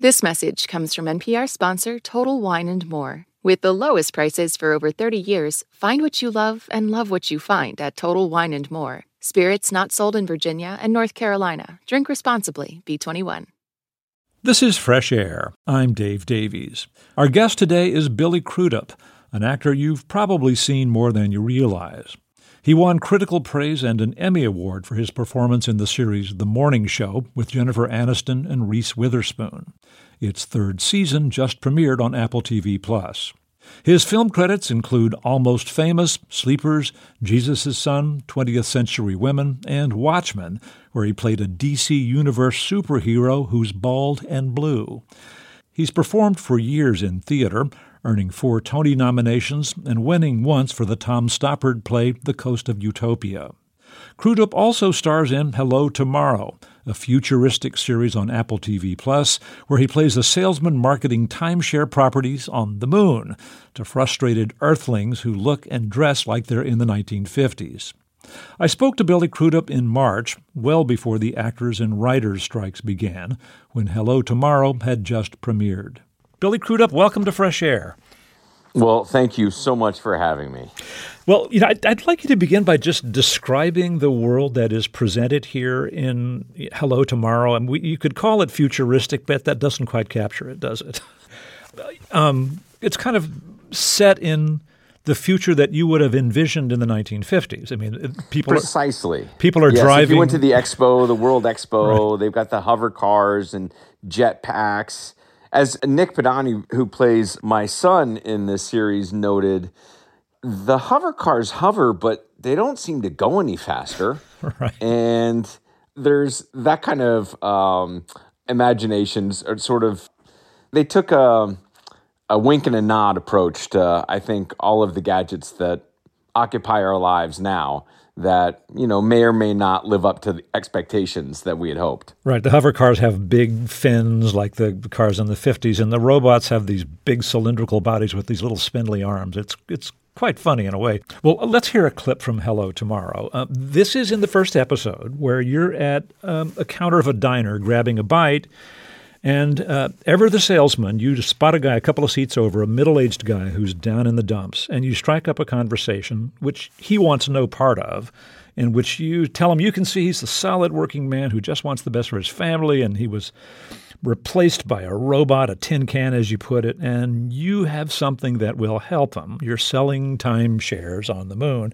This message comes from NPR sponsor Total Wine and More. With the lowest prices for over 30 years, find what you love and love what you find at Total Wine and More. Spirits not sold in Virginia and North Carolina. Drink responsibly. B21. This is Fresh Air. I'm Dave Davies. Our guest today is Billy Crudup, an actor you've probably seen more than you realize. He won critical praise and an Emmy Award for his performance in the series The Morning Show with Jennifer Aniston and Reese Witherspoon. Its third season just premiered on Apple TV Plus. His film credits include Almost Famous, Sleepers, Jesus' Son, 20th Century Women, and Watchmen, where he played a DC Universe superhero who's bald and blue. He's performed for years in theater, earning four Tony nominations and winning once for the Tom Stoppard play The Coast of Utopia. Crudup also stars in Hello Tomorrow, a futuristic series on Apple TV Plus, where he plays a salesman marketing timeshare properties on the moon to frustrated Earthlings who look and dress like they're in the 1950s. I spoke to Billy Crudup in March, well before the actors and writers' strikes began, when Hello Tomorrow had just premiered. Billy Crudup, welcome to Fresh Air. Well, thank you so much for having me. Well, you know, I'd, I'd, like you to begin by just describing the world that is presented here in Hello Tomorrow. And we, you could call it futuristic, but that doesn't quite capture it, does it? um, it's kind of set in the future that you would have envisioned in the 1950s. I mean, people precisely. Are, people are yes, driving. If you went to the expo, the World Expo, right. they've got the hover cars and jet packs as Nick Podany, who plays my son in this series, noted, the hover cars hover, but they don't seem to go any faster. right. And there's that kind of um, imaginations, or sort of, they took a, a wink and a nod approach to, I think, all of the gadgets that occupy our lives now that you know may or may not live up to the expectations that we had hoped. Right. The hover cars have big fins like the cars in the 50s and the robots have these big cylindrical bodies with these little spindly arms. It's it's quite funny in a way. Well, let's hear a clip from Hello Tomorrow. Uh, this is in the first episode where you're at um, a counter of a diner grabbing a bite and uh, ever the salesman, you spot a guy a couple of seats over, a middle aged guy who's down in the dumps, and you strike up a conversation which he wants no part of, in which you tell him you can see he's a solid working man who just wants the best for his family, and he was replaced by a robot, a tin can, as you put it, and you have something that will help him. You're selling timeshares on the moon.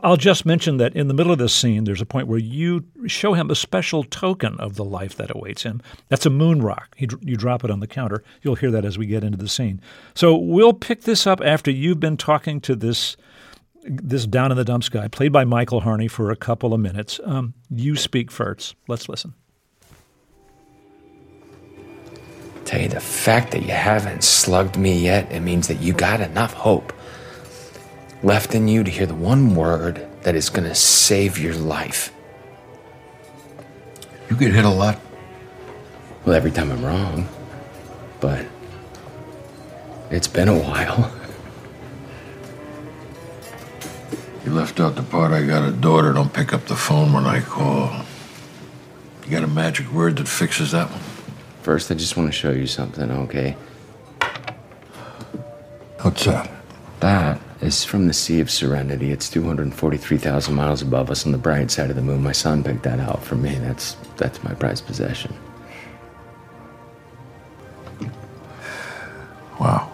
I'll just mention that in the middle of this scene, there's a point where you show him a special token of the life that awaits him. That's a moon rock. He, you drop it on the counter. You'll hear that as we get into the scene. So we'll pick this up after you've been talking to this this down in the dumps guy, played by Michael Harney, for a couple of minutes. Um, you speak first. Let's listen. Tell you the fact that you haven't slugged me yet, it means that you got enough hope left in you to hear the one word that is going to save your life. You get hit a lot? Well, every time I'm wrong. But it's been a while. You left out the part I got a daughter, don't pick up the phone when I call. You got a magic word that fixes that one? First, I just want to show you something, okay? What's that? That is from the Sea of Serenity. It's 243,000 miles above us on the bright side of the moon. My son picked that out for me. That's that's my prized possession. Wow.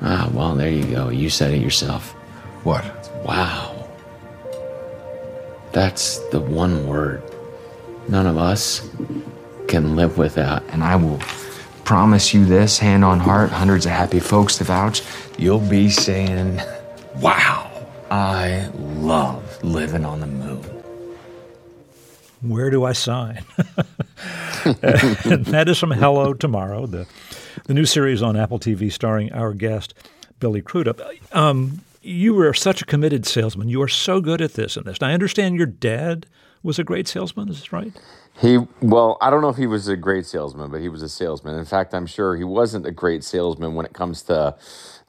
Ah, well, there you go. You said it yourself. What? Wow. That's the one word none of us can live without. And I will promise you this, hand on heart, hundreds of happy folks to vouch, you'll be saying, Wow, I love living on the moon. Where do I sign? that is from Hello Tomorrow, the, the new series on Apple TV starring our guest, Billy Crudup. Um, you were such a committed salesman. You are so good at this and this. And I understand your dad was a great salesman. Is this right? He well, I don't know if he was a great salesman, but he was a salesman. In fact, I'm sure he wasn't a great salesman when it comes to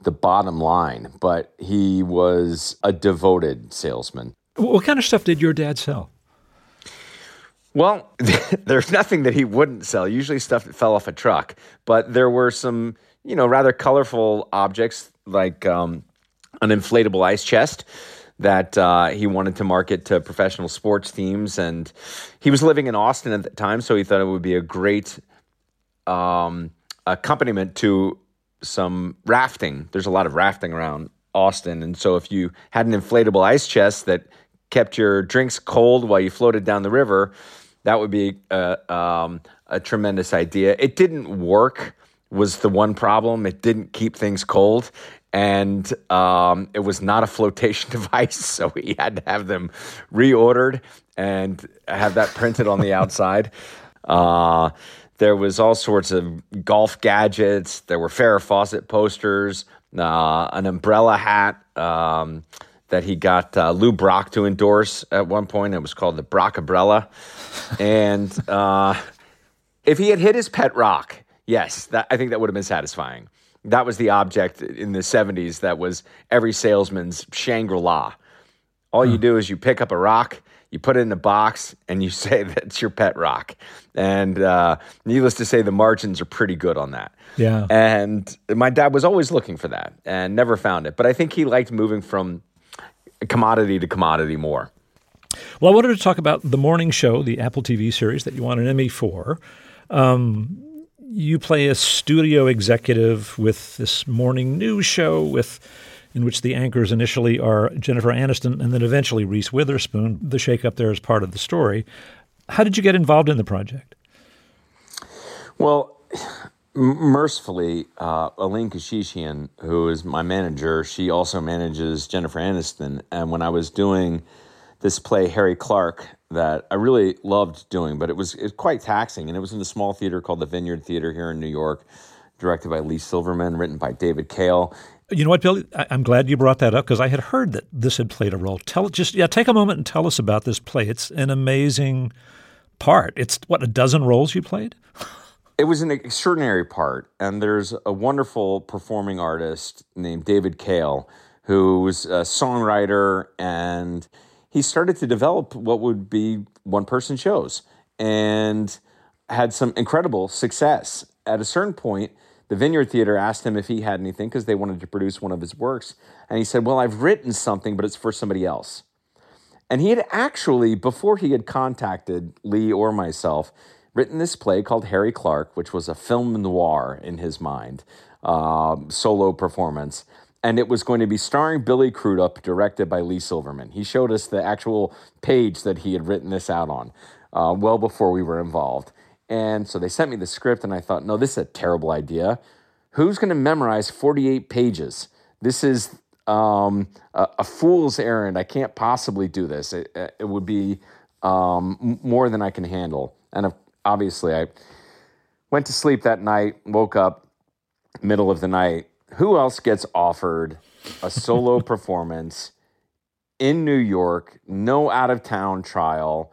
the bottom line, but he was a devoted salesman. What kind of stuff did your dad sell? Well, there's nothing that he wouldn't sell. Usually stuff that fell off a truck, but there were some, you know, rather colorful objects like um, an inflatable ice chest that uh, he wanted to market to professional sports teams. And he was living in Austin at the time, so he thought it would be a great um, accompaniment to some rafting. There's a lot of rafting around Austin. And so if you had an inflatable ice chest that kept your drinks cold while you floated down the river, that would be a, um, a tremendous idea. It didn't work, was the one problem. It didn't keep things cold. And um, it was not a flotation device, so we had to have them reordered and have that printed on the outside. Uh, there was all sorts of golf gadgets. There were Farrah Fawcett posters, uh, an umbrella hat. Um, that he got uh, Lou Brock to endorse at one point. It was called the Brock Umbrella. and uh, if he had hit his pet rock, yes, that, I think that would have been satisfying. That was the object in the 70s that was every salesman's Shangri La. All you do is you pick up a rock, you put it in a box, and you say that's your pet rock. And uh, needless to say, the margins are pretty good on that. Yeah. And my dad was always looking for that and never found it. But I think he liked moving from commodity to commodity more. Well, I wanted to talk about the morning show, the Apple TV series that you won an Emmy for. Um, you play a studio executive with this morning news show with in which the anchors initially are Jennifer Aniston and then eventually Reese Witherspoon. The shakeup there is part of the story. How did you get involved in the project? Well, mercifully, uh, Aleen Keshishian, who is my manager, she also manages Jennifer Aniston. And when I was doing this play, Harry Clarke, that I really loved doing, but it was, it was quite taxing. And it was in a small theater called the Vineyard Theater here in New York, directed by Leigh Silverman, written by David Cale. You know what, Billy? I, am glad you brought that up because I had heard that this had played a role. Tell just yeah, take a moment and tell us about this play. It's an amazing part. It's what a dozen roles you played. It was an extraordinary part, and there's a wonderful performing artist named David Cale who's a songwriter, and he started to develop what would be one person shows and had some incredible success. At a certain point, the Vineyard Theater asked him if he had anything because they wanted to produce one of his works. And he said, Well, I've written something, but it's for somebody else. And he had actually, before he had contacted Leigh or myself, written this play called Harry Clarke, which was a film noir in his mind, uh, solo performance. And it was going to be starring Billy Crudup, directed by Leigh Silverman. He showed us the actual page that he had written this out on uh, well before we were involved. And so they sent me the script, and I thought, no, this is a terrible idea. Who's going to memorize 48 pages? This is um, a, a, fool's errand. I can't possibly do this. It, it would be um, more than I can handle. And obviously, I went to sleep that night, woke up middle of the night. Who else gets offered a solo performance in New York? No out of town trial.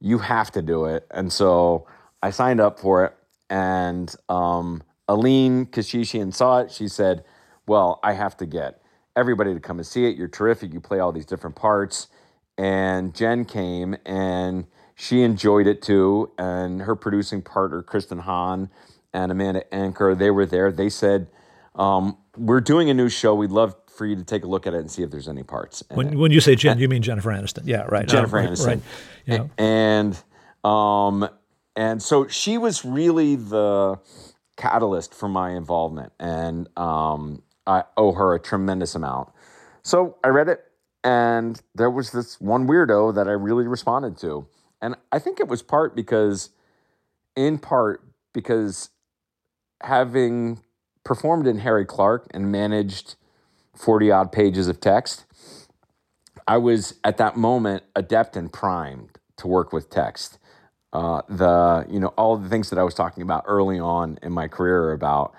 You have to do it. And so I signed up for it. And um, Aleen Keshishian saw it. She said, Well, I have to get everybody to come and see it. You're terrific. You play all these different parts. And Jen came and she enjoyed it too. And her producing partner, Kristin Hahn and Amanda Anker, they were there. They said, um, We're doing a new show. We'd love for you to take a look at it and see if there's any parts. When, when you say Jen, you mean Jennifer Aniston. Yeah, right. Jennifer um, Aniston. Right. Yeah. And, um, and so she was really the catalyst for my involvement. And um, I owe her a tremendous amount. So I read it, and there was this one weirdo that I really responded to. And I think it was part because, in part, because having performed in Harry Clarke and managed 40 odd pages of text, I was at that moment adept and primed to work with text. Uh, the you know all the things that I was talking about early on in my career about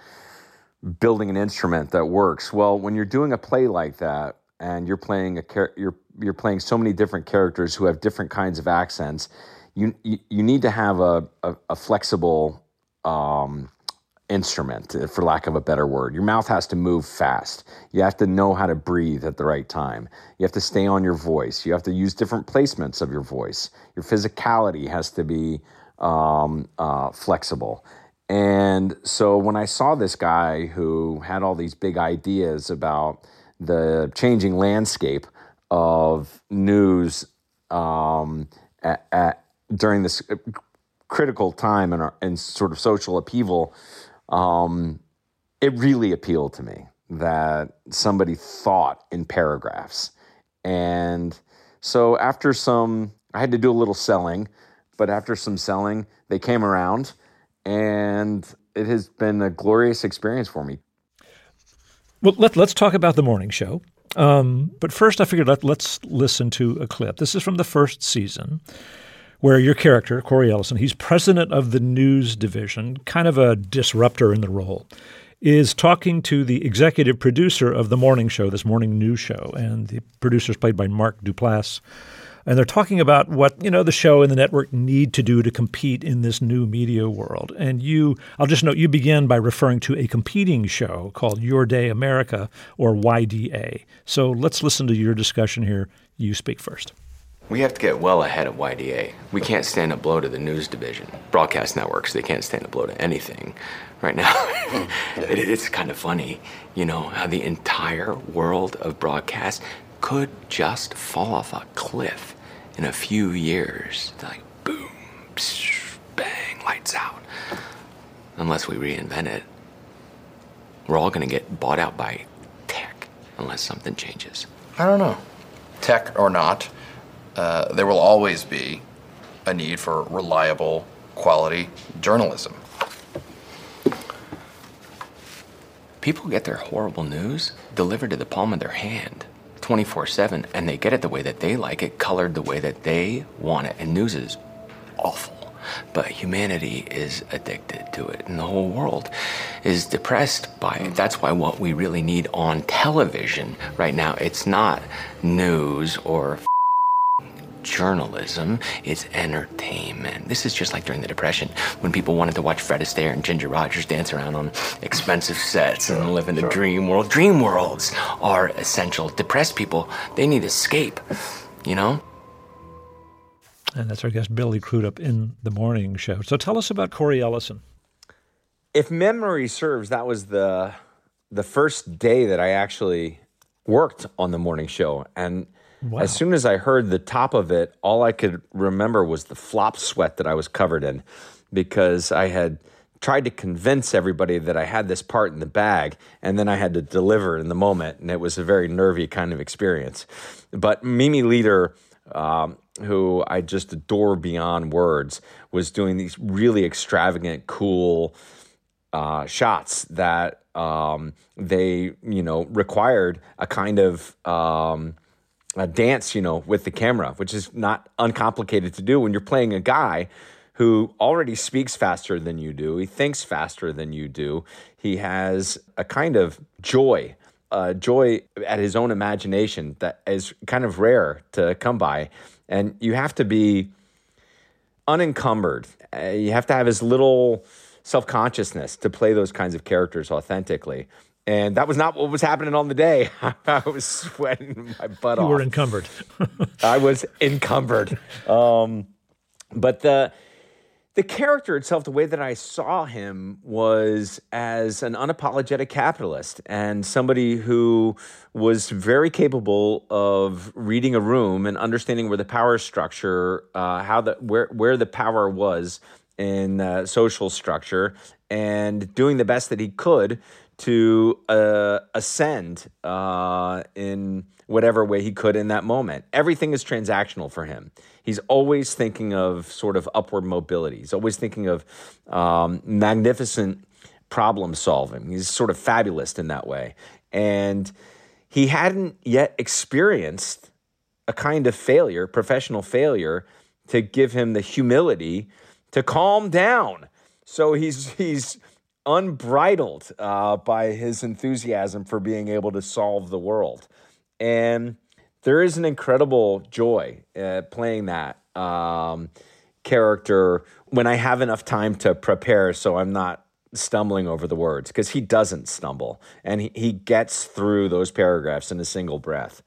building an instrument that works. Well, when you're doing a play like that and you're playing a you're you're playing so many different characters who have different kinds of accents, you you, you need to have a a, a flexible um, instrument, uh, for lack of a better word. Your mouth has to move fast. You have to know how to breathe at the right time. You have to stay on your voice. You have to use different placements of your voice. Your physicality has to be um, uh, flexible. And so when I saw this guy who had all these big ideas about the changing landscape of news um, at, at, during this critical time in, in sort of social upheaval, um, it really appealed to me that somebody thought in paragraphs. And so after some, I had to do a little selling, but after some selling, they came around and it has been a glorious experience for me. Well, let, let's talk about the morning show. Um, but first, I figured let, let's listen to a clip. This is from the first season, where your character, Cory Ellison, he's president of the news division, kind of a disruptor in the role, is talking to the executive producer of the morning show, this morning news show. And the producer is played by Mark Duplass and they're talking about what you know the show and the network need to do to compete in this new media world. And you, I'll just note, you begin by referring to a competing show called Your Day America or YDA. So let's listen to your discussion here. You speak first. We have to get well ahead of YDA. We can't stand a blow to the news division. Broadcast networks, they can't stand a blow to anything. Right now, it, it's kind of funny, you know, how the entire world of broadcast could just fall off a cliff in a few years. Like boom, psh, bang, lights out. Unless we reinvent it, we're all going to get bought out by tech unless something changes. I don't know. Tech or not, uh, there will always be a need for reliable, quality journalism. People get their horrible news delivered to the palm of their hand. 24 7 and they get it the way that they like it, colored the way that they want it. And news is awful. But humanity is addicted to it, and the whole world is depressed by it. That's why what we really need on television right now, it's not news or journalism, it's entertainment. This is just like during the Depression when people wanted to watch Fred Astaire and Ginger Rogers dance around on expensive sets sure, and live in the sure. dream world. Dream worlds are essential. Depressed people, they need escape, you know? And that's our guest, Billy Crudup, in the morning show. So tell us about Cory Ellison. If memory serves, that was the the first day that I actually worked on the morning show. And Wow. As soon as I heard the top of it, all I could remember was the flop sweat that I was covered in because I had tried to convince everybody that I had this part in the bag and then I had to deliver in the moment. And it was a very nervy kind of experience. But Mimi Leder, um, who I just adore beyond words, was doing these really extravagant, cool uh, shots that um, they, you know, required a kind of. Um, uh, dance, you know, with the camera, which is not uncomplicated to do when you're playing a guy who already speaks faster than you do. He thinks faster than you do. He has a kind of joy, uh, joy at his own imagination that is kind of rare to come by. And you have to be unencumbered. Uh, you have to have as little self consciousness to play those kinds of characters authentically. And that was not what was happening on the day. I was sweating my butt you off. You were encumbered. I was encumbered. Um, but the the character itself, the way that I saw him was as an unapologetic capitalist and somebody who was very capable of reading a room and understanding where the power structure, uh, how the where where the power was in uh, social structure, and doing the best that he could to uh, ascend uh, in whatever way he could in that moment. Everything is transactional for him. He's always thinking of sort of upward mobility. He's always thinking of um, magnificent problem solving. He's sort of fabulous in that way. And he hadn't yet experienced a kind of failure, professional failure, to give him the humility to calm down. So he's he's unbridled uh, by his enthusiasm for being able to solve the world. And there is an incredible joy uh, playing that um, character when I have enough time to prepare, so I'm not stumbling over the words because he doesn't stumble and he, he gets through those paragraphs in a single breath.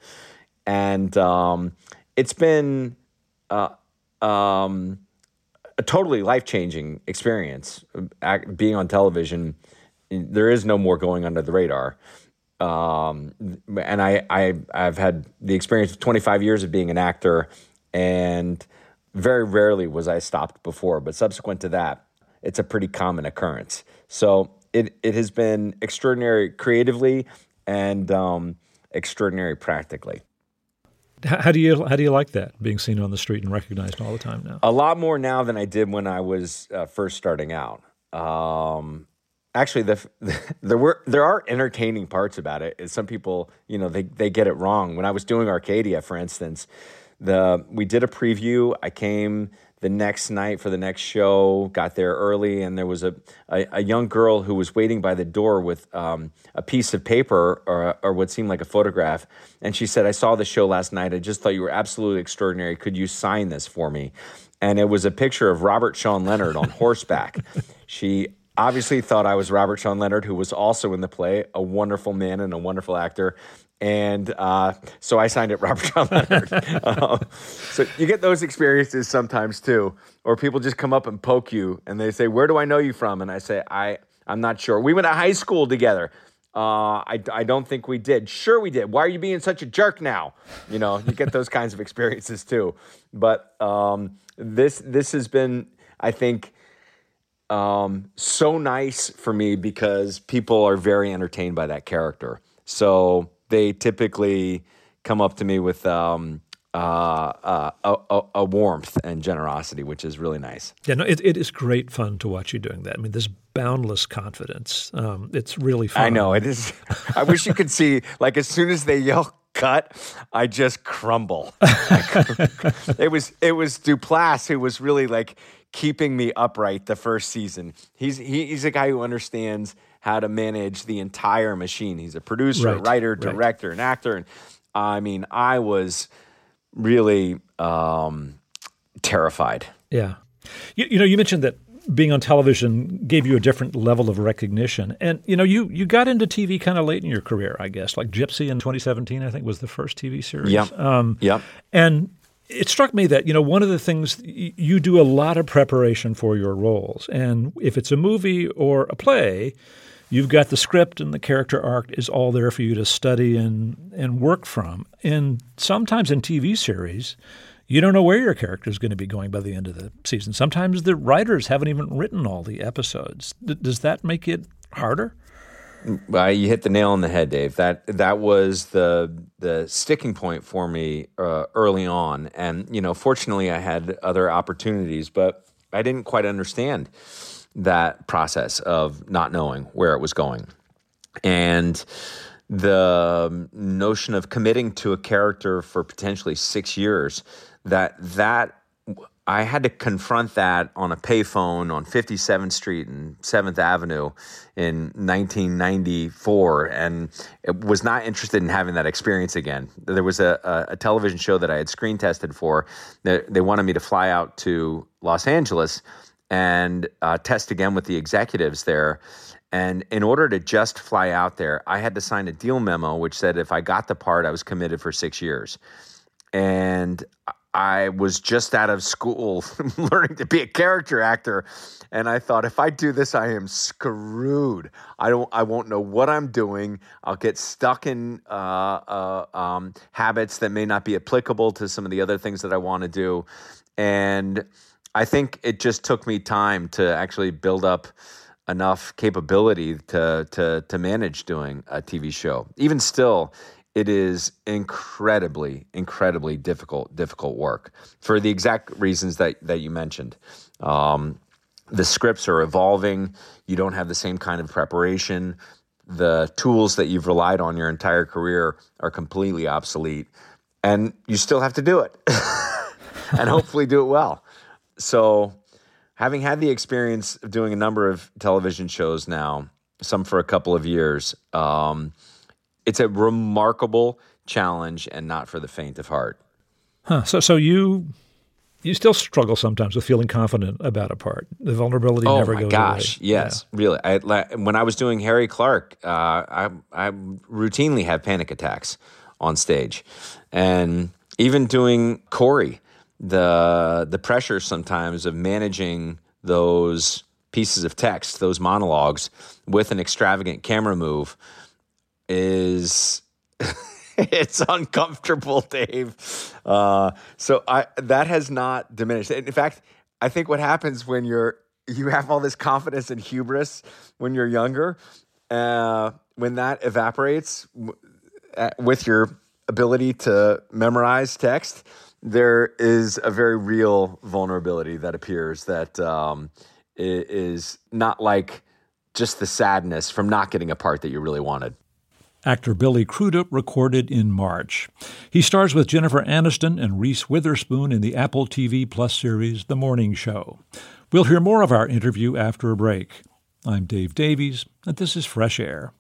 And um, it's been uh, um, a totally life changing experience. being on television, there is no more going under the radar. Um, and I, I, I've had the experience of 25 years of being an actor, and very rarely was I stopped before. But subsequent to that, it's a pretty common occurrence. So it, it has been extraordinary creatively and um, extraordinary practically. How do you how do you like that being seen on the street and recognized all the time now? A lot more now than I did when I was uh, first starting out. Um, actually, the, the, there were there are entertaining parts about it. Some people, you know, they they get it wrong. When I was doing Arcadia, for instance, the we did a preview. I came the next night for the next show, got there early, and there was a, a, a young girl who was waiting by the door with um, a piece of paper or, or what seemed like a photograph. And she said, I saw the show last night. I just thought you were absolutely extraordinary. Could you sign this for me? And it was a picture of Robert Sean Leonard on horseback. she obviously thought I was Robert Sean Leonard, who was also in the play, a wonderful man and a wonderful actor and uh, so I signed it Robert Sean Leonard. uh, so you get those experiences sometimes too, or people just come up and poke you and they say, "Where do I know you from?" And I say, "I I'm not sure. We went to high school together." Uh, I, I don't think we did. Sure, we did. Why are you being such a jerk now? You know, you get those kinds of experiences too. But um, this this has been, I think, um, so nice for me because people are very entertained by that character. So they typically come up to me with um, uh, uh, a, a, warmth and generosity, which is really nice. Yeah, no, it, it is great fun to watch you doing that. I mean, this boundless confidence. Um, it's really fun. I know it is. I wish you could see, like, as soon as they yell cut, I just crumble. it was it was Duplass who was really like keeping me upright the first season. He's he, he's a guy who understands how to manage the entire machine. He's a producer, right, writer, director, right. and actor. And I mean, I was really um, terrified. Yeah. You, you know, you mentioned that being on television gave you a different level of recognition. And you know, you you got into TV kind of late in your career, I guess. Like Gypsy in 2017, I think was the first TV series. Yeah. Um, yep. And it struck me that you know one of the things you do a lot of preparation for your roles, and if it's a movie or a play, you've got the script and the character arc is all there for you to study and and work from. And sometimes in TV series, you don't know where your character is going to be going by the end of the season. Sometimes the writers haven't even written all the episodes. D- does that make it harder? Uh, you hit the nail on the head, Dave. That that was the the sticking point for me uh, early on, and you know, fortunately, I had other opportunities, but I didn't quite understand that process of not knowing where it was going. And the um, notion of committing to a character for potentially six years, that that I had to confront that on a payphone on 57th Street and 7th Avenue in 1994 and it was not interested in having that experience again. There was a, a, a television show that I had screen tested for. They, they wanted me to fly out to Los Angeles and uh, test again with the executives there. And in order to just fly out there, I had to sign a deal memo which said if I got the part, I was committed for six years. And I was just out of school learning to be a character actor. And I thought, if I do this, I am screwed. I don't. I won't know what I'm doing. I'll get stuck in uh, uh, um, habits that may not be applicable to some of the other things that I want to do. And I think it just took me time to actually build up enough capability to to to manage doing a TV show. Even still, it is incredibly, incredibly difficult, difficult work for the exact reasons that that you mentioned. Um, the scripts are evolving. You don't have the same kind of preparation. The tools that you've relied on your entire career are completely obsolete, and you still have to do it, and hopefully do it well so having had the experience of doing a number of television shows now, some for a couple of years, um, it's a remarkable challenge and not for the faint of heart. Huh. So, so you you still struggle sometimes with feeling confident about a part. The vulnerability oh never my goes gosh, away. yes, Yeah. really. I, when I was doing Harry Clarke, uh, I, I routinely have panic attacks on stage, and even doing Cory, the the pressure sometimes of managing those pieces of text, those monologues, with an extravagant camera move, is it's uncomfortable, Dave. Uh, so I that has not diminished. In fact, I think what happens when you're you have all this confidence and hubris when you're younger, uh, when that evaporates w- uh, with your ability to memorize text, there is a very real vulnerability that appears that um, is not like just the sadness from not getting a part that you really wanted. Actor Billy Crudup recorded in March. He stars with Jennifer Aniston and Reese Witherspoon in the Apple TV Plus series The Morning Show. We'll hear more of our interview after a break. I'm Dave Davies, and this is Fresh Air.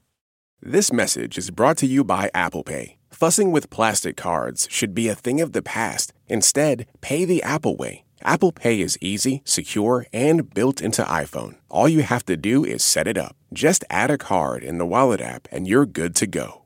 This message is brought to you by Apple Pay. Fussing with plastic cards should be a thing of the past. Instead, pay the Apple way. Apple Pay is easy, secure, and built into iPhone. All you have to do is set it up. Just add a card in the Wallet app and you're good to go.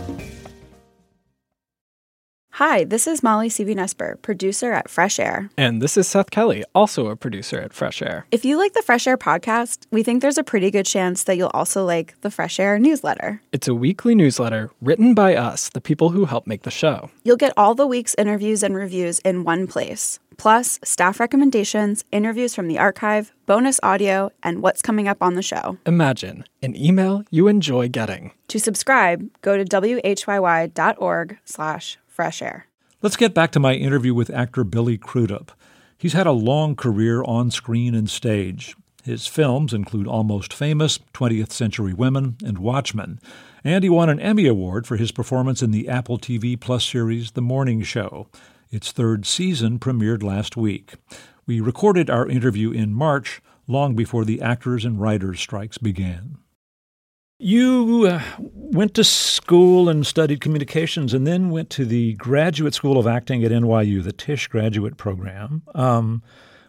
Hi, this is Molly Seavy-Nesper, producer at Fresh Air. And this is Seth Kelly, also a producer at Fresh Air. If you like the Fresh Air podcast, we think there's a pretty good chance that you'll also like the Fresh Air newsletter. It's a weekly newsletter written by us, the people who help make the show. You'll get all the week's interviews and reviews in one place, plus staff recommendations, interviews from the archive, bonus audio, and what's coming up on the show. Imagine an email you enjoy getting. To subscribe, go to whyy.org slash fresh air. Let's get back to my interview with actor Billy Crudup. He's had a long career on screen and stage. His films include Almost Famous, 20th Century Women, and Watchmen. And he won an Emmy Award for his performance in the Apple TV Plus series The Morning Show. Its third season premiered last week. We recorded our interview in March, long before the actors and writers' strikes began. You uh, went to school and studied communications and then went to the Graduate School of Acting at NYU, the Tisch Graduate Program, um,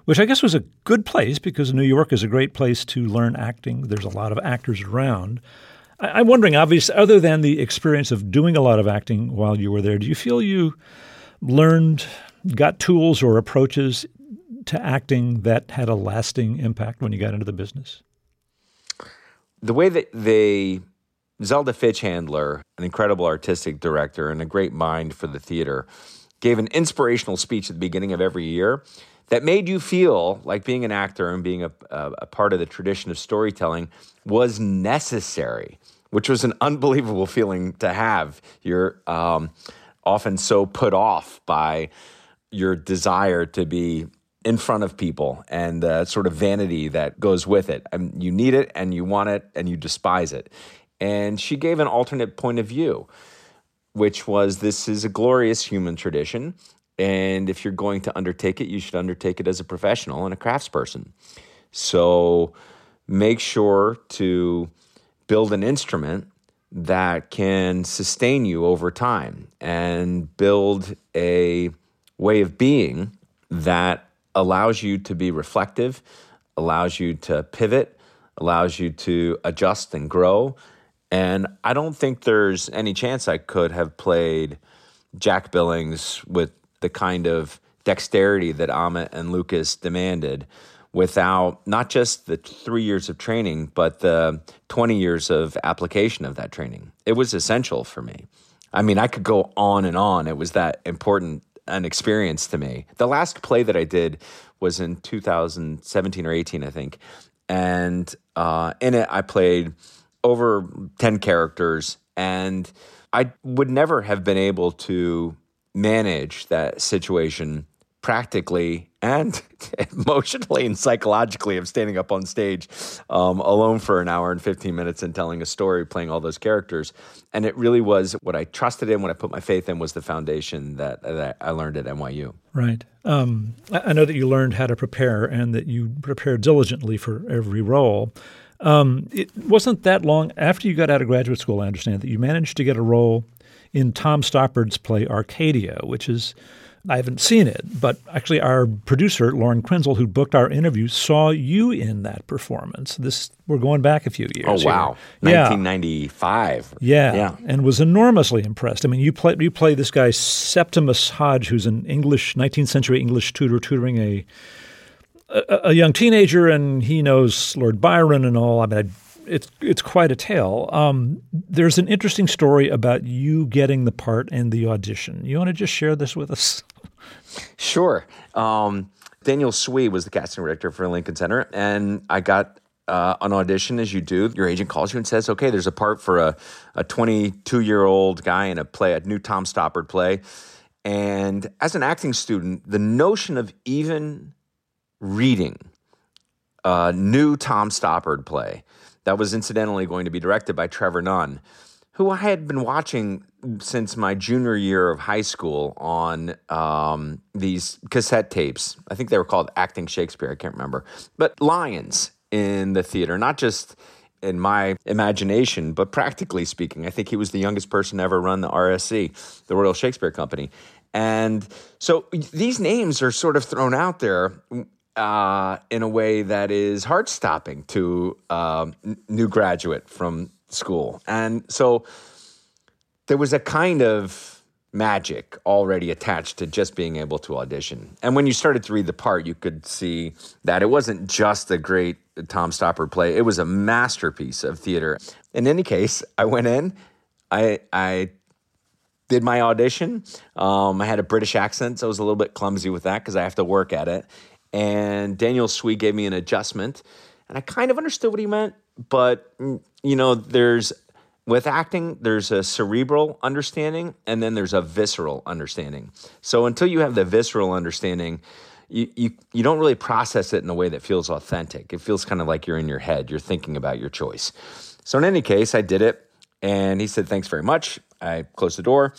which I guess was a good place because New York is a great place to learn acting. There's a lot of actors around. I- I'm wondering, obviously, other than the experience of doing a lot of acting while you were there, do you feel you learned, got tools or approaches to acting that had a lasting impact when you got into the business? The way that they Zelda Fichandler, an incredible artistic director and a great mind for the theater, gave an inspirational speech at the beginning of every year that made you feel like being an actor and being a, a, a part of the tradition of storytelling was necessary, which was an unbelievable feeling to have. You're um, often so put off by your desire to be in front of people and the sort of vanity that goes with it. And you need it and you want it and you despise it. And she gave an alternate point of view, which was this is a glorious human tradition. And if you're going to undertake it, you should undertake it as a professional and a craftsperson. So make sure to build an instrument that can sustain you over time and build a way of being that allows you to be reflective, allows you to pivot, allows you to adjust and grow. And I don't think there's any chance I could have played Jack Billings with the kind of dexterity that Amit and Lucas demanded without not just the three years of training, but the 20 years of application of that training. It was essential for me. I mean, I could go on and on. It was that important an experience to me. The last play that I did was in 2017 or 18, I think, and uh, in it I played over 10 characters, and I would never have been able to manage that situation practically and emotionally and psychologically of standing up on stage um, alone for an hour and 15 minutes and telling a story playing all those characters. And it really was what i trusted in what i put my faith in was the foundation that, that i learned at nyu right. Um, i know that you learned how to prepare and that you prepared diligently for every role. Um, it wasn't that long after you got out of graduate school i understand that you managed to get a role in tom stoppard's play arcadia which is I haven't seen it, but actually, our producer Lauren Krenzel, who booked our interview, saw you in that performance. This we're going back a few years. Oh wow, here. 1995. Yeah. yeah, and was enormously impressed. I mean, you play you play this guy Septimus Hodge, who's an English 19th century English tutor tutoring a a, a young teenager, and he knows Lord Byron and all. I mean, I it's it's quite a tale. Um, there's an interesting story about you getting the part and the audition. You want to just share this with us? Sure. Um, Daniel Swee was the casting director for Lincoln Center, and I got uh, an audition as you do. Your agent calls you and says, "Okay, there's a part for a a 22 year old guy in a play, a new Tom Stoppard play." And as an acting student, the notion of even reading a new Tom Stoppard play that was incidentally going to be directed by Trevor Nunn, who I had been watching since my junior year of high school on um, these cassette tapes. I think they were called Acting Shakespeare. I can't remember. But Lions in the theater, not just in my imagination, but practically speaking. I think he was the youngest person to ever run the RSC, the Royal Shakespeare Company. And so these names are sort of thrown out there uh, in a way that is heart stopping to um, new graduate from school. And so there was a kind of magic already attached to just being able to audition. And when you started to read the part, you could see that it wasn't just a great Tom Stoppard play, it was a masterpiece of theater. In any case, I went in, I, I did my audition. Um, I had a British accent, so I was a little bit clumsy with that because I have to work at it and Daniel Swee gave me an adjustment, and I kind of understood what he meant. But mm, you know, there's with acting, there's a cerebral understanding, and then there's a visceral understanding. So until you have the visceral understanding, you, you, you don't really process it in a way that feels authentic. It feels kind of like you're in your head, you're thinking about your choice. So, in any case, I did it, and he said, Thanks very much. I closed the door.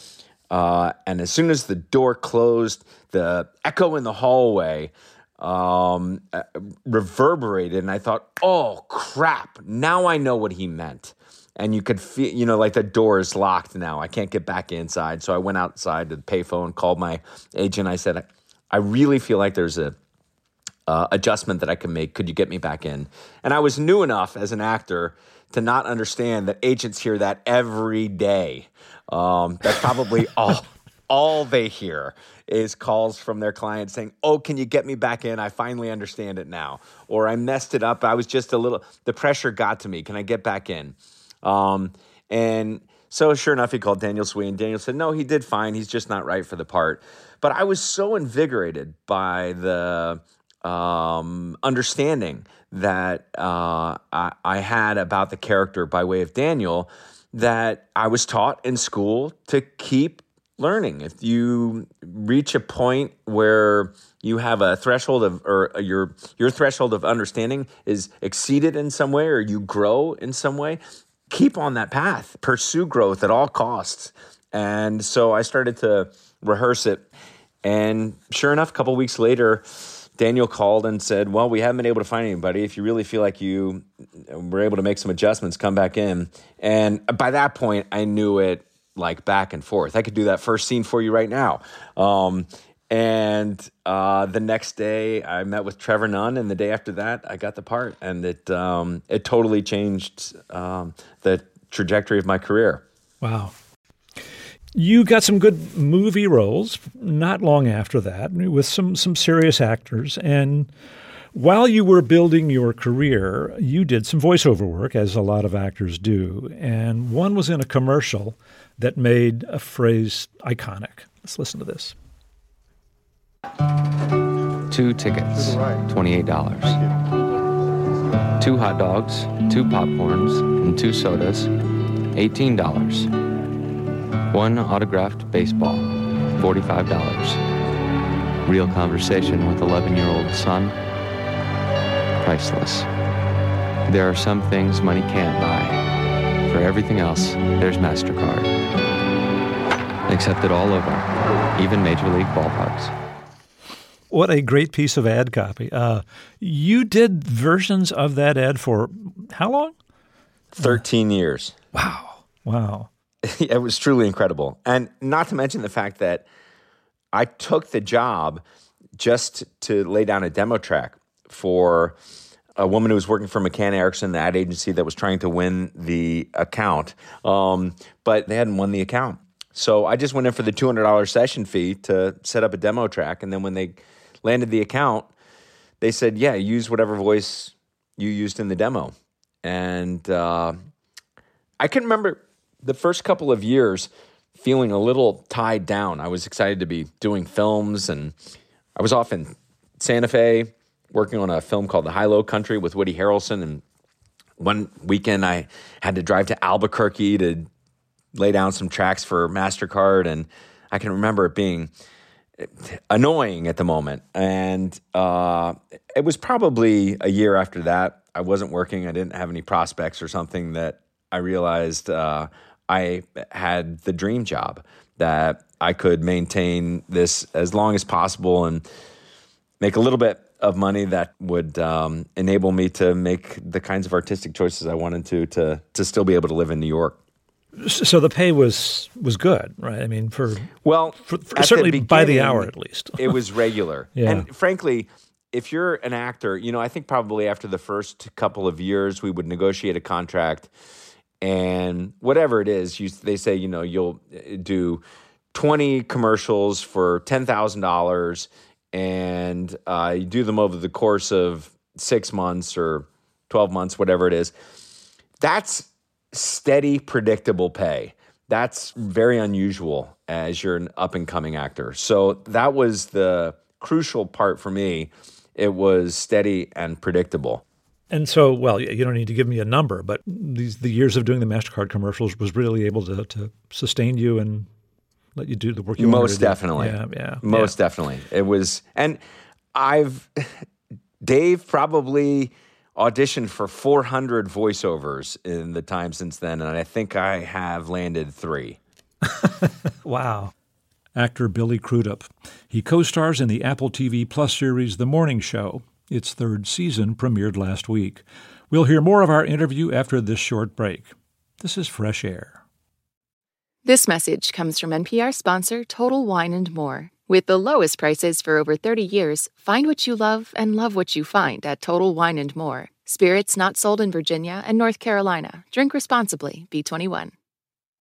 Uh, and as soon as the door closed, the echo in the hallway um, uh, reverberated, and I thought, "Oh crap! Now I know what he meant." And you could feel, you know, like the door is locked now. I can't get back inside. So I went outside to the payphone, called my agent. I said, "I really feel like there's a uh, adjustment that I can make. Could you get me back in?" And I was new enough as an actor to not understand that agents hear that every day. Um, that's probably all all they hear is calls from their clients saying, "Oh, can you get me back in? I finally understand it now." Or I messed it up. I was just a little. The pressure got to me. Can I get back in? Um, and so, sure enough, he called Daniel Swee, and Daniel said, "No, he did fine. He's just not right for the part." But I was so invigorated by the um, understanding that uh, I, I had about the character by way of Daniel that I was taught in school to keep learning. If you reach a point where you have a threshold of or your your threshold of understanding is exceeded in some way or you grow in some way, keep on that path. Pursue growth at all costs. And so I started to rehearse it. And sure enough, a couple weeks later, Daniel called and said, Well, we haven't been able to find anybody. If you really feel like you were able to make some adjustments, come back in. And by that point, I knew it like back and forth. I could do that first scene for you right now. Um, and uh, the next day, I met with Trevor Nunn, and the day after that, I got the part, and it um, it totally changed um, the trajectory of my career. Wow. You got some good movie roles not long after that with some some serious actors and while you were building your career, you did some voiceover work, as a lot of actors do. And one was in a commercial that made a phrase iconic. Let's listen to this. Two tickets, $28. Two hot dogs, two popcorns, and two sodas, $18. One autographed baseball, $45. Real conversation with 11 year old son, priceless. There are some things money can't buy. For everything else, there's MasterCard. Accepted all over, even Major League ballparks. What a great piece of ad copy. Uh, you did versions of that ad for how long? 13 years. Wow. Wow. it was truly incredible. And not to mention the fact that I took the job just to lay down a demo track for a woman who was working for McCann Erickson, the ad agency that was trying to win the account, um, but they hadn't won the account. So I just went in for the $200 session fee to set up a demo track. And then when they landed the account, they said, yeah, use whatever voice you used in the demo. And uh, I can remember the first couple of years feeling a little tied down. I was excited to be doing films, and I was off in Santa Fe working on a film called The Hi-Lo Country with Woody Harrelson. And one weekend, I had to drive to Albuquerque to lay down some tracks for MasterCard. And I can remember it being annoying at the moment. And uh, it was probably a year after that. I wasn't working, I didn't have any prospects or something that I realized uh, I had the dream job that I could maintain this as long as possible and make a little bit of money that would um, enable me to make the kinds of artistic choices I wanted to to to still be able to live in New York. So the pay was was good, right? I mean, for well, for, for certainly the by the hour at least, it was regular. Yeah. And frankly, if you're an actor, you know, I think probably after the first couple of years, we would negotiate a contract, and whatever it is, you they say, you know, you'll uh, do twenty commercials for ten thousand dollars and uh, you do them over the course of six months or 12 months, whatever it is, that's steady, predictable pay. That's very unusual as you're an up and coming actor. So that was the crucial part for me. It was steady and predictable. And so, well, you don't need to give me a number, but these the years of doing the Mastercard commercials was really able to, to sustain you and let you do the work you most definitely. Yeah yeah most yeah. definitely. It was and i've dave probably auditioned for 400 voiceovers in the time since then and i think i have landed three. Wow. Actor billy crudup. He co-stars in the apple tv plus series the morning show. Its third season premiered last week. We'll hear more of our interview after this short break. This is fresh air This message comes from NPR sponsor Total Wine and More. With the lowest prices for over 30 years, find what you love and love what you find at Total Wine and More. Spirits not sold in Virginia and North Carolina. Drink responsibly. B21.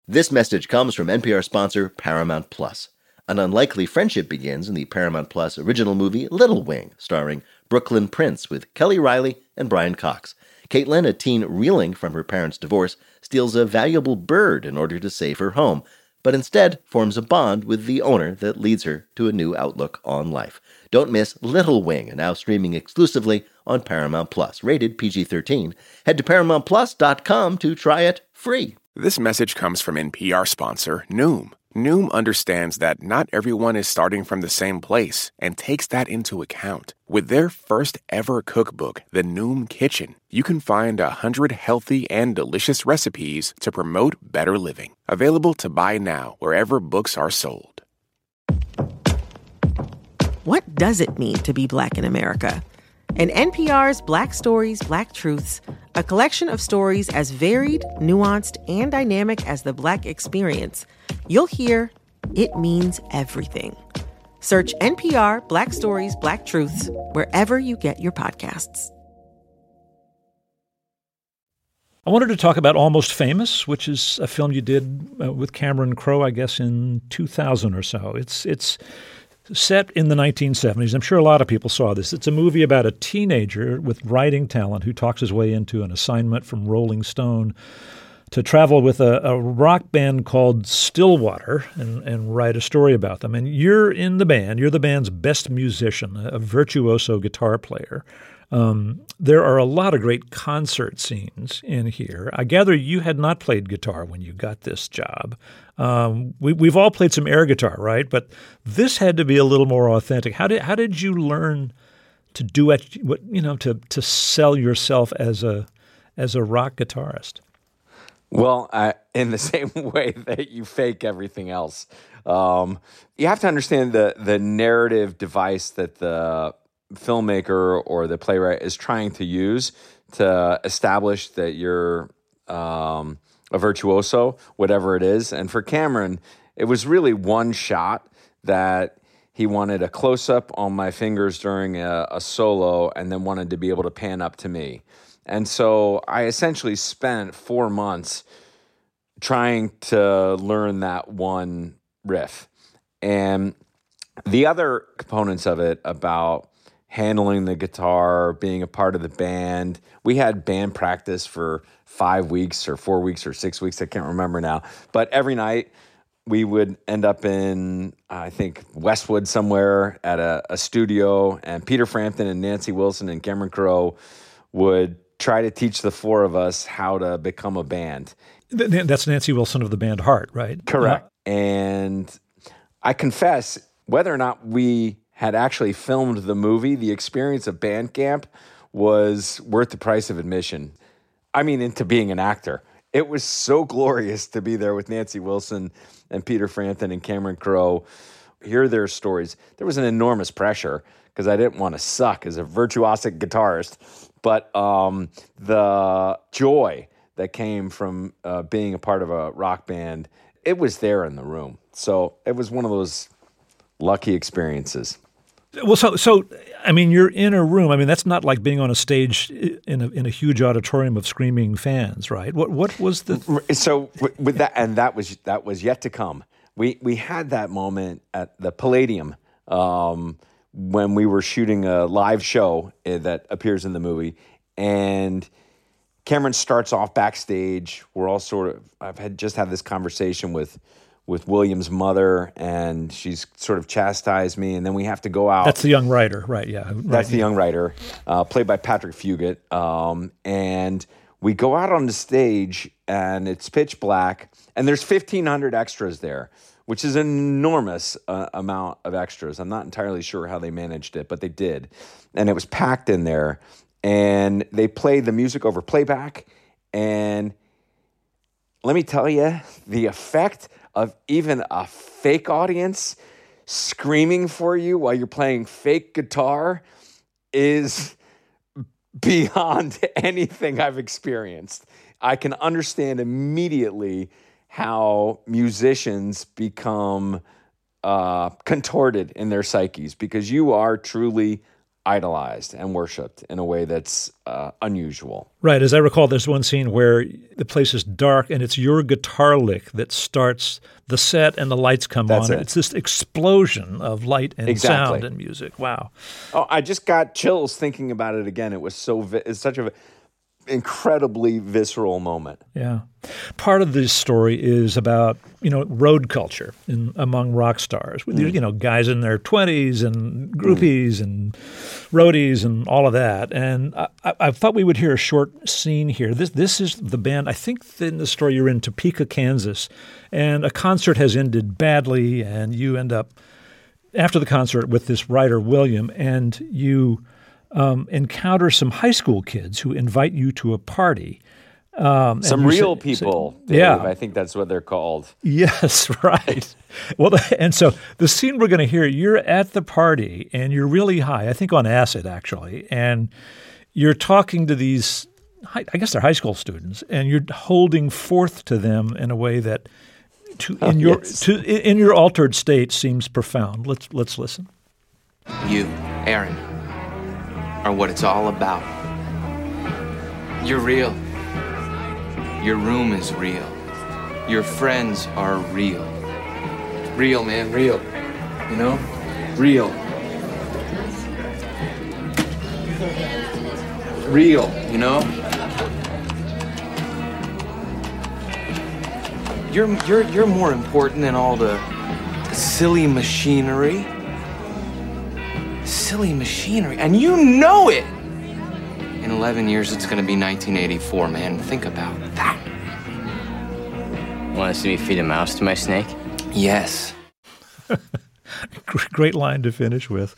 This message comes from NPR sponsor Paramount Plus. An unlikely friendship begins in the Paramount Plus original movie Little Wing, starring Brooklyn Prince with Kelly Reilly and Brian Cox. Caitlin, a teen reeling from her parents' divorce, steals a valuable bird in order to save her home, but instead forms a bond with the owner that leads her to a new outlook on life. Don't miss Little Wing, now streaming exclusively on Paramount Plus, rated PG 13. Head to ParamountPlus.com to try it free. This message comes from NPR sponsor Noom. Noom understands that not everyone is starting from the same place and takes that into account. With their first ever cookbook, The Noom Kitchen, you can find a hundred healthy and delicious recipes to promote better living. Available to buy now wherever books are sold. What does it mean to be Black in America? In NPR's Black Stories, Black Truths, a collection of stories as varied, nuanced, and dynamic as the Black experience, you'll hear it means everything. Search NPR Black Stories, Black Truths wherever you get your podcasts. I wanted to talk about Almost Famous, which is a film you did uh, with Cameron Crowe, I guess, in 2000 or so. It's it's set in the 1970s. I'm sure a lot of people saw this. It's a movie about a teenager with writing talent who talks his way into an assignment from Rolling Stone to travel with a, a, rock band called Stillwater and, and write a story about them. And you're in the band, you're the band's best musician, a virtuoso guitar player. Um, there are a lot of great concert scenes in here. I gather you had not played guitar when you got this job. Um, we, we've all played some air guitar, right? But this had to be a little more authentic. How did how did you learn to do it? What you know to to sell yourself as a as a rock guitarist? Well, uh, in the same way that you fake everything else, um, you have to understand the the narrative device that the filmmaker or the playwright is trying to use to establish that you're um, a virtuoso, whatever it is. And for Cameron, it was really one shot that he wanted a close up on my fingers during a, a, solo and then wanted to be able to pan up to me. And so I essentially spent four months trying to learn that one riff. And the other components of it about handling the guitar, being a part of the band. We had band practice for five weeks or four weeks or six weeks. I can't remember now. But every night we would end up in, I think, Westwood somewhere at a, a studio, and Peter Frampton and Nancy Wilson and Cameron Crowe would try to teach the four of us how to become a band. That's Nancy Wilson of the band Heart, right? Correct. Yeah. And I confess, whether or not we had actually filmed the movie, the experience of Bandcamp was worth the price of admission. I mean, into being an actor. It was so glorious to be there with Nancy Wilson and Peter Frampton and Cameron Crowe, hear their stories. There was an enormous pressure because I didn't want to suck as a virtuosic guitarist, but um, the joy that came from uh, being a part of a rock band, it was there in the room. So it was one of those lucky experiences. Well, so so I mean, you're in a room. I mean, that's not like being on a stage in a in a huge auditorium of screaming fans, right? What what was the so with that and that was that was yet to come. We we had that moment at the Palladium um, when we were shooting a live show eh, that appears in the movie, and Cameron starts off backstage. We're all sort of I've had just had this conversation with with William's mother, and she's sort of chastised me, and then we have to go out. That's the young writer, right? Yeah, right. that's the young writer, uh, played by Patrick Fugit, um, and we go out on the stage, and it's pitch black, and there's 1,500 extras there, which is an enormous uh, amount of extras. I'm not entirely sure how they managed it, but they did, and it was packed in there, and they played the music over playback, and let me tell you, the effect of even a fake audience screaming for you while you're playing fake guitar is beyond anything I've experienced. I can understand immediately how musicians become uh, contorted in their psyches because you are truly idolized and worshipped in a way that's uh, unusual. Right. As I recall, there's one scene where the place is dark and it's your guitar lick that starts the set and the lights come that's on. It. It's this explosion of light and exactly. sound and music. Wow. Oh, I just got chills thinking about it again. It was so, vi- it's such a incredibly visceral moment. Yeah. Part of this story is about, you know, road culture in, among rock stars. Mm. You know, guys in their 20s and groupies mm. and roadies and all of that. And I, I, thought we would hear a short scene here. This this is the band, I think in the story you're in Topeka, Kansas, and a concert has ended badly and you end up after the concert with this writer William and you – um, encounter some high school kids who invite you to a party. Um, some real say, people, say, Dave, yeah. I think that's what they're called. Yes, right. well, and so the scene we're going to hear, you're at the party and you're really high, I think on acid actually, and you're talking to these, I guess they're high school students, and you're holding forth to them in a way that, to, in oh, your yes. to in your altered state, seems profound. Let's let's listen. You, Aaron are what it's all about. You're real. Your room is real. Your friends are real. Real, man, real. You know? Real. Real, you know? You're you're you're more important than all the, silly machinery. Silly machinery, and you know it. In 11 years, it's going to be 1984, man. Think about that. Want to see me feed a mouse to my snake? Yes. Great line to finish with.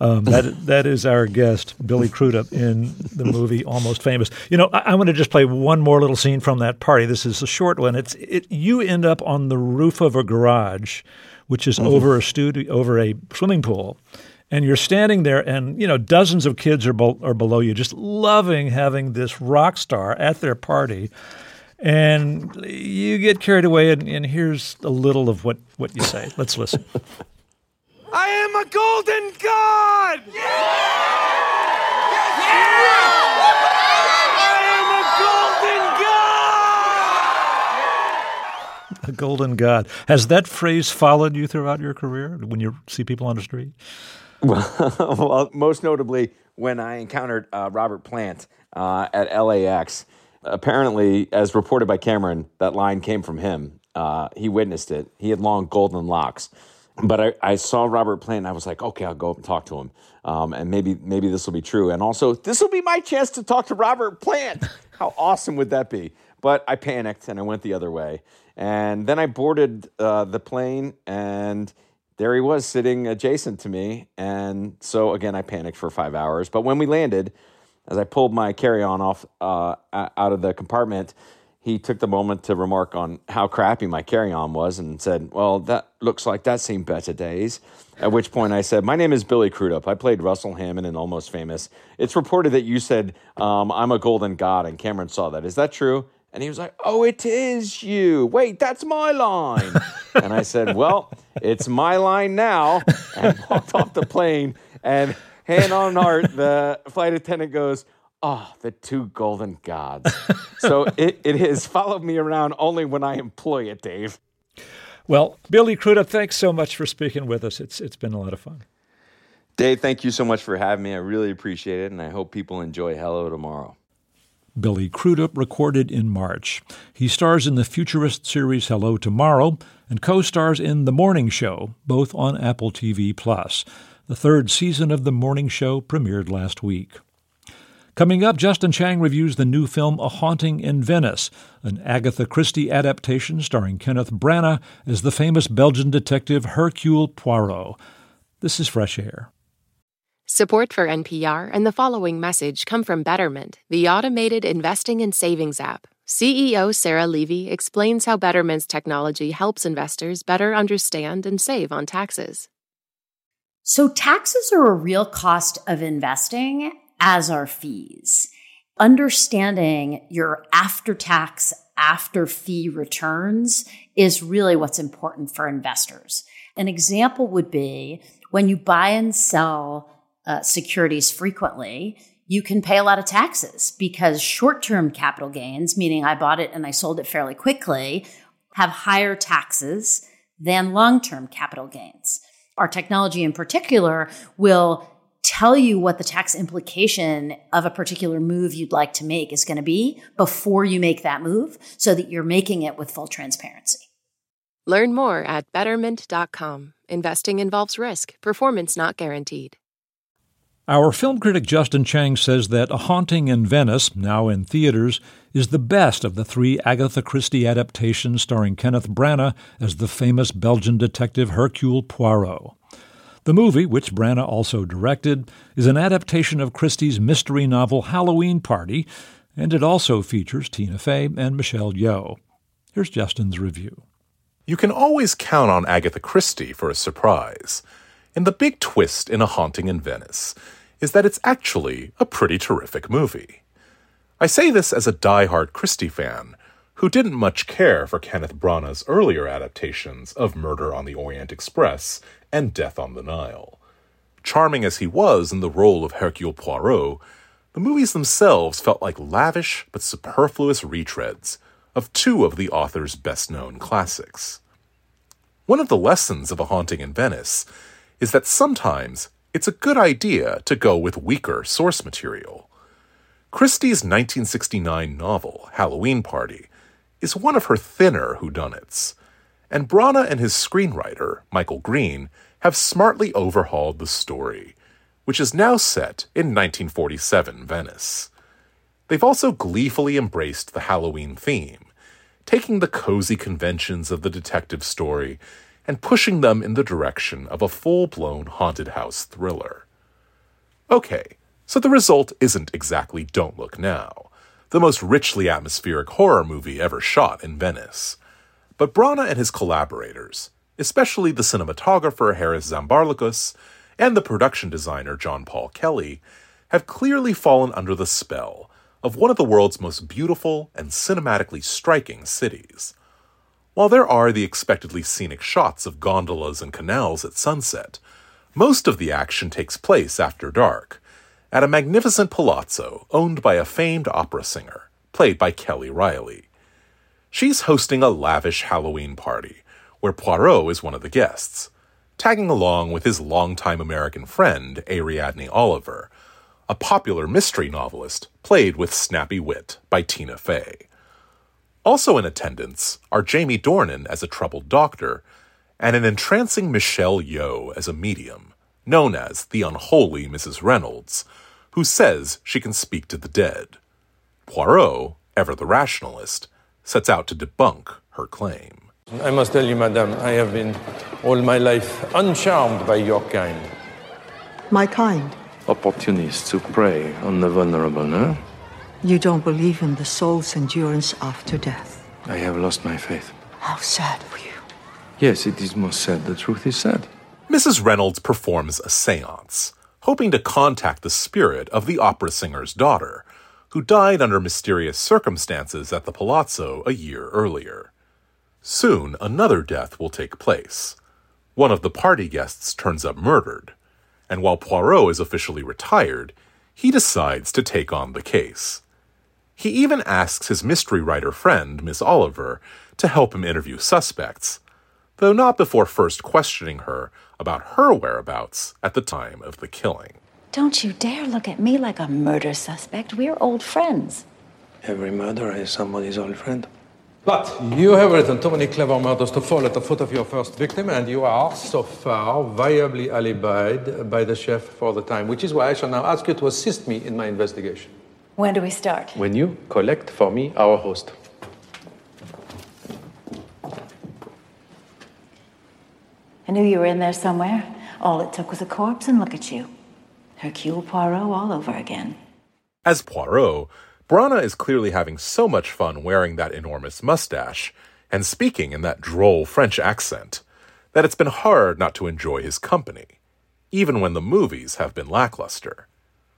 Um, that that is our guest, Billy Crudup, in the movie Almost Famous. You know, I, I want to just play one more little scene from that party. This is a short one. It's it. You end up on the roof of a garage, which is mm-hmm. over a studio, over a swimming pool, and you're standing there, and you know dozens of kids are be- are below you, just loving having this rock star at their party. And you get carried away, and, and here's a little of what, what you say. Let's listen. I am a golden god! Yeah! I am a golden god! A golden god. Has that phrase followed you throughout your career when you see people on the street? Well, most notably when I encountered uh, Robert Plant uh, at LAX. Apparently, as reported by Cameron, that line came from him. Uh, he witnessed it. He had long golden locks but I, I saw Robert Plant and I was like, okay, I'll go up and talk to him. Um, and maybe maybe this will be true. And also, this will be my chance to talk to Robert Plant. How awesome would that be? But I panicked and I went the other way. And then I boarded uh, the plane and there he was sitting adjacent to me. And so again, I panicked for five hours. But when we landed, as I pulled my carry on off uh, out of the compartment, he took the moment to remark on how crappy my carry on was and said, Well, that looks like that's seen better days. At which point I said, My name is Billy Crudup. I played Russell Hammond in Almost Famous. It's reported that you said, um, I'm a golden god, and Cameron saw that. Is that true? And he was like, Oh, it is you. Wait, that's my line. and I said, Well, it's my line now. And walked off the plane. And hand on heart, the flight attendant goes, Oh, the two golden gods. so it, it has followed me around only when I employ it, Dave. Well, Billy Crudup, thanks so much for speaking with us. It's it's been a lot of fun. Dave, thank you so much for having me. I really appreciate it, and I hope people enjoy Hello Tomorrow. Billy Crudup recorded in March. He stars in the futurist series Hello Tomorrow and co-stars in The Morning Show, both on Apple TV Plus. The third season of The Morning Show premiered last week. Coming up, Justin Chang reviews the new film A Haunting in Venice, an Agatha Christie adaptation starring Kenneth Branagh as the famous Belgian detective Hercule Poirot. This is Fresh Air. Support for NPR and the following message come from Betterment, the automated investing and savings app. CEO Sarah Levy explains how Betterment's technology helps investors better understand and save on taxes. So, taxes are a real cost of investing as are fees. Understanding your after tax, after fee returns is really what's important for investors. An example would be when you buy and sell uh, securities frequently, you can pay a lot of taxes because short term capital gains, meaning I bought it and I sold it fairly quickly, have higher taxes than long term capital gains. Our technology in particular will tell you what the tax implication of a particular move you'd like to make is going to be before you make that move so that you're making it with full transparency. Learn more at betterment.com. Investing involves risk, performance not guaranteed. Our film critic Justin Chang says that A Haunting in Venice, now in theaters, is the best of the three Agatha Christie adaptations starring Kenneth Branagh as the famous Belgian detective Hercule Poirot. The movie, which Branagh also directed, is an adaptation of Christie's mystery novel Halloween Party, and it also features Tina Fey and Michelle Yeoh. Here's Justin's review. You can always count on Agatha Christie for a surprise. And the big twist in A Haunting in Venice is that it's actually a pretty terrific movie. I say this as a die-hard Christie fan who didn't much care for Kenneth Branagh's earlier adaptations of Murder on the Orient Express and Death on the Nile. Charming as he was in the role of Hercule Poirot, the movies themselves felt like lavish but superfluous retreads of two of the author's best known classics. One of the lessons of A Haunting in Venice is that sometimes it's a good idea to go with weaker source material. Christie's 1969 novel, Halloween Party, is one of her thinner whodunits, and Branagh and his screenwriter, Michael Green, have smartly overhauled the story, which is now set in 1947 Venice. They've also gleefully embraced the Halloween theme, taking the cozy conventions of the detective story and pushing them in the direction of a full blown haunted house thriller. Okay, so the result isn't exactly Don't Look Now, the most richly atmospheric horror movie ever shot in Venice. But Branagh and his collaborators, especially the cinematographer Haris Zambarloukos and the production designer John Paul Kelly, have clearly fallen under the spell of one of the world's most beautiful and cinematically striking cities. While there are the expectedly scenic shots of gondolas and canals at sunset, most of the action takes place after dark, at a magnificent palazzo owned by a famed opera singer, played by Kelly Reilly. She's hosting a lavish Halloween party, where Poirot is one of the guests, tagging along with his longtime American friend, Ariadne Oliver, a popular mystery novelist played with snappy wit by Tina Fey. Also in attendance are Jamie Dornan as a troubled doctor and an entrancing Michelle Yeoh as a medium, known as the unholy Mrs. Reynolds, who says she can speak to the dead. Poirot, ever the rationalist, sets out to debunk her claim. I must tell you, madame, I have been all my life uncharmed by your kind. My kind? Opportunists who prey on the vulnerable, no? You don't believe in the soul's endurance after death. I have lost my faith. How sad for you. Yes, it is most sad. The truth is sad. Mrs. Reynolds performs a seance, hoping to contact the spirit of the opera singer's daughter, who died under mysterious circumstances at the palazzo a year earlier. Soon, another death will take place. One of the party guests turns up murdered, and while Poirot is officially retired, he decides to take on the case. He even asks his mystery writer friend, Miss Oliver, to help him interview suspects, though not before first questioning her about her whereabouts at the time of the killing. Don't you dare look at me like a murder suspect. We're old friends. Every murderer is somebody's old friend. But you have written too many clever murders to fall at the foot of your first victim, and you are, so far, viably alibied by the chef for the time, which is why I shall now ask you to assist me in my investigation. When do we start? When you collect for me our host. I knew you were in there somewhere. All it took was a corpse, and look at you. Hercule Poirot all over again. As Poirot, Branagh is clearly having so much fun wearing that enormous mustache and speaking in that droll French accent that it's been hard not to enjoy his company, even when the movies have been lackluster.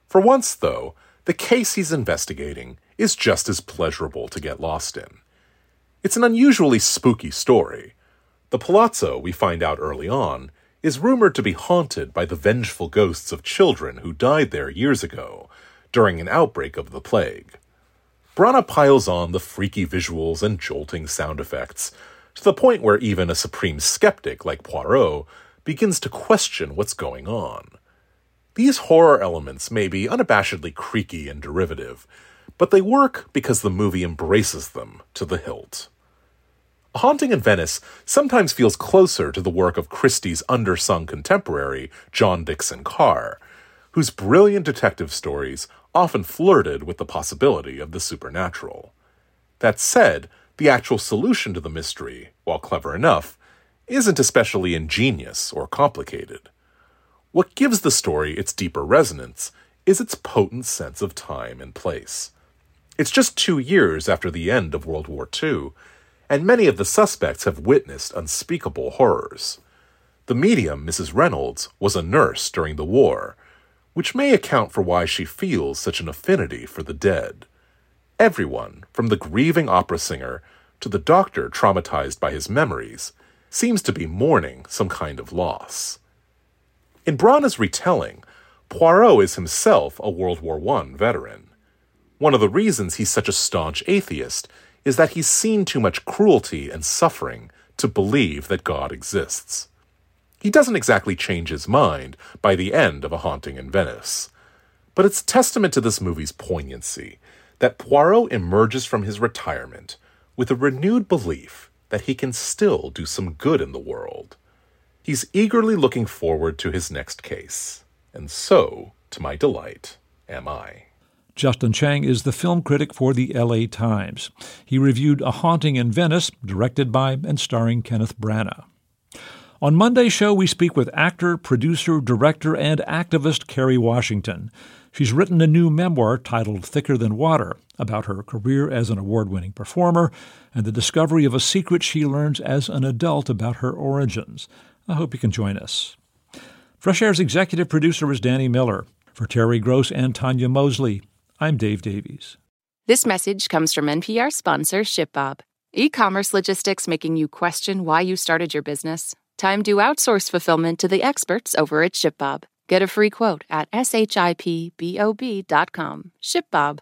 For once, though, the case he's investigating is just as pleasurable to get lost in. It's an unusually spooky story. The palazzo, we find out early on, is rumored to be haunted by the vengeful ghosts of children who died there years ago during an outbreak of the plague. Branagh piles on the freaky visuals and jolting sound effects to the point where even a supreme skeptic like Poirot begins to question what's going on. These horror elements may be unabashedly creaky and derivative, but they work because the movie embraces them to the hilt. Haunting in Venice sometimes feels closer to the work of Christie's undersung contemporary, John Dickson Carr, whose brilliant detective stories often flirted with the possibility of the supernatural. That said, the actual solution to the mystery, while clever enough, isn't especially ingenious or complicated. What gives the story its deeper resonance is its potent sense of time and place. It's just two years after the end of World War II, and many of the suspects have witnessed unspeakable horrors. The medium, Mrs. Reynolds, was a nurse during the war, which may account for why she feels such an affinity for the dead. Everyone, from the grieving opera singer to the doctor traumatized by his memories, seems to be mourning some kind of loss. In Branagh's retelling, Poirot is himself a World War I veteran. One of the reasons he's such a staunch atheist is that he's seen too much cruelty and suffering to believe that God exists. He doesn't exactly change his mind by the end of A Haunting in Venice. But it's testament to this movie's poignancy that Poirot emerges from his retirement with a renewed belief that he can still do some good in the world. He's eagerly looking forward to his next case, and so, to my delight, am I. Justin Chang is the film critic for the LA Times. He reviewed A Haunting in Venice, directed by and starring Kenneth Branagh. On Monday's show, we speak with actor, producer, director, and activist Kerry Washington. She's written a new memoir titled Thicker Than Water about her career as an award winning performer and the discovery of a secret she learns as an adult about her origins. I hope you can join us. Fresh Air's executive producer is Danny Miller. For Terry Gross and Tanya Mosley, I'm Dave Davies. This message comes from NPR sponsor ShipBob. E commerce logistics making you question why you started your business? Time to outsource fulfillment to the experts over at ShipBob. Get a free quote at shipbob.com. ShipBob.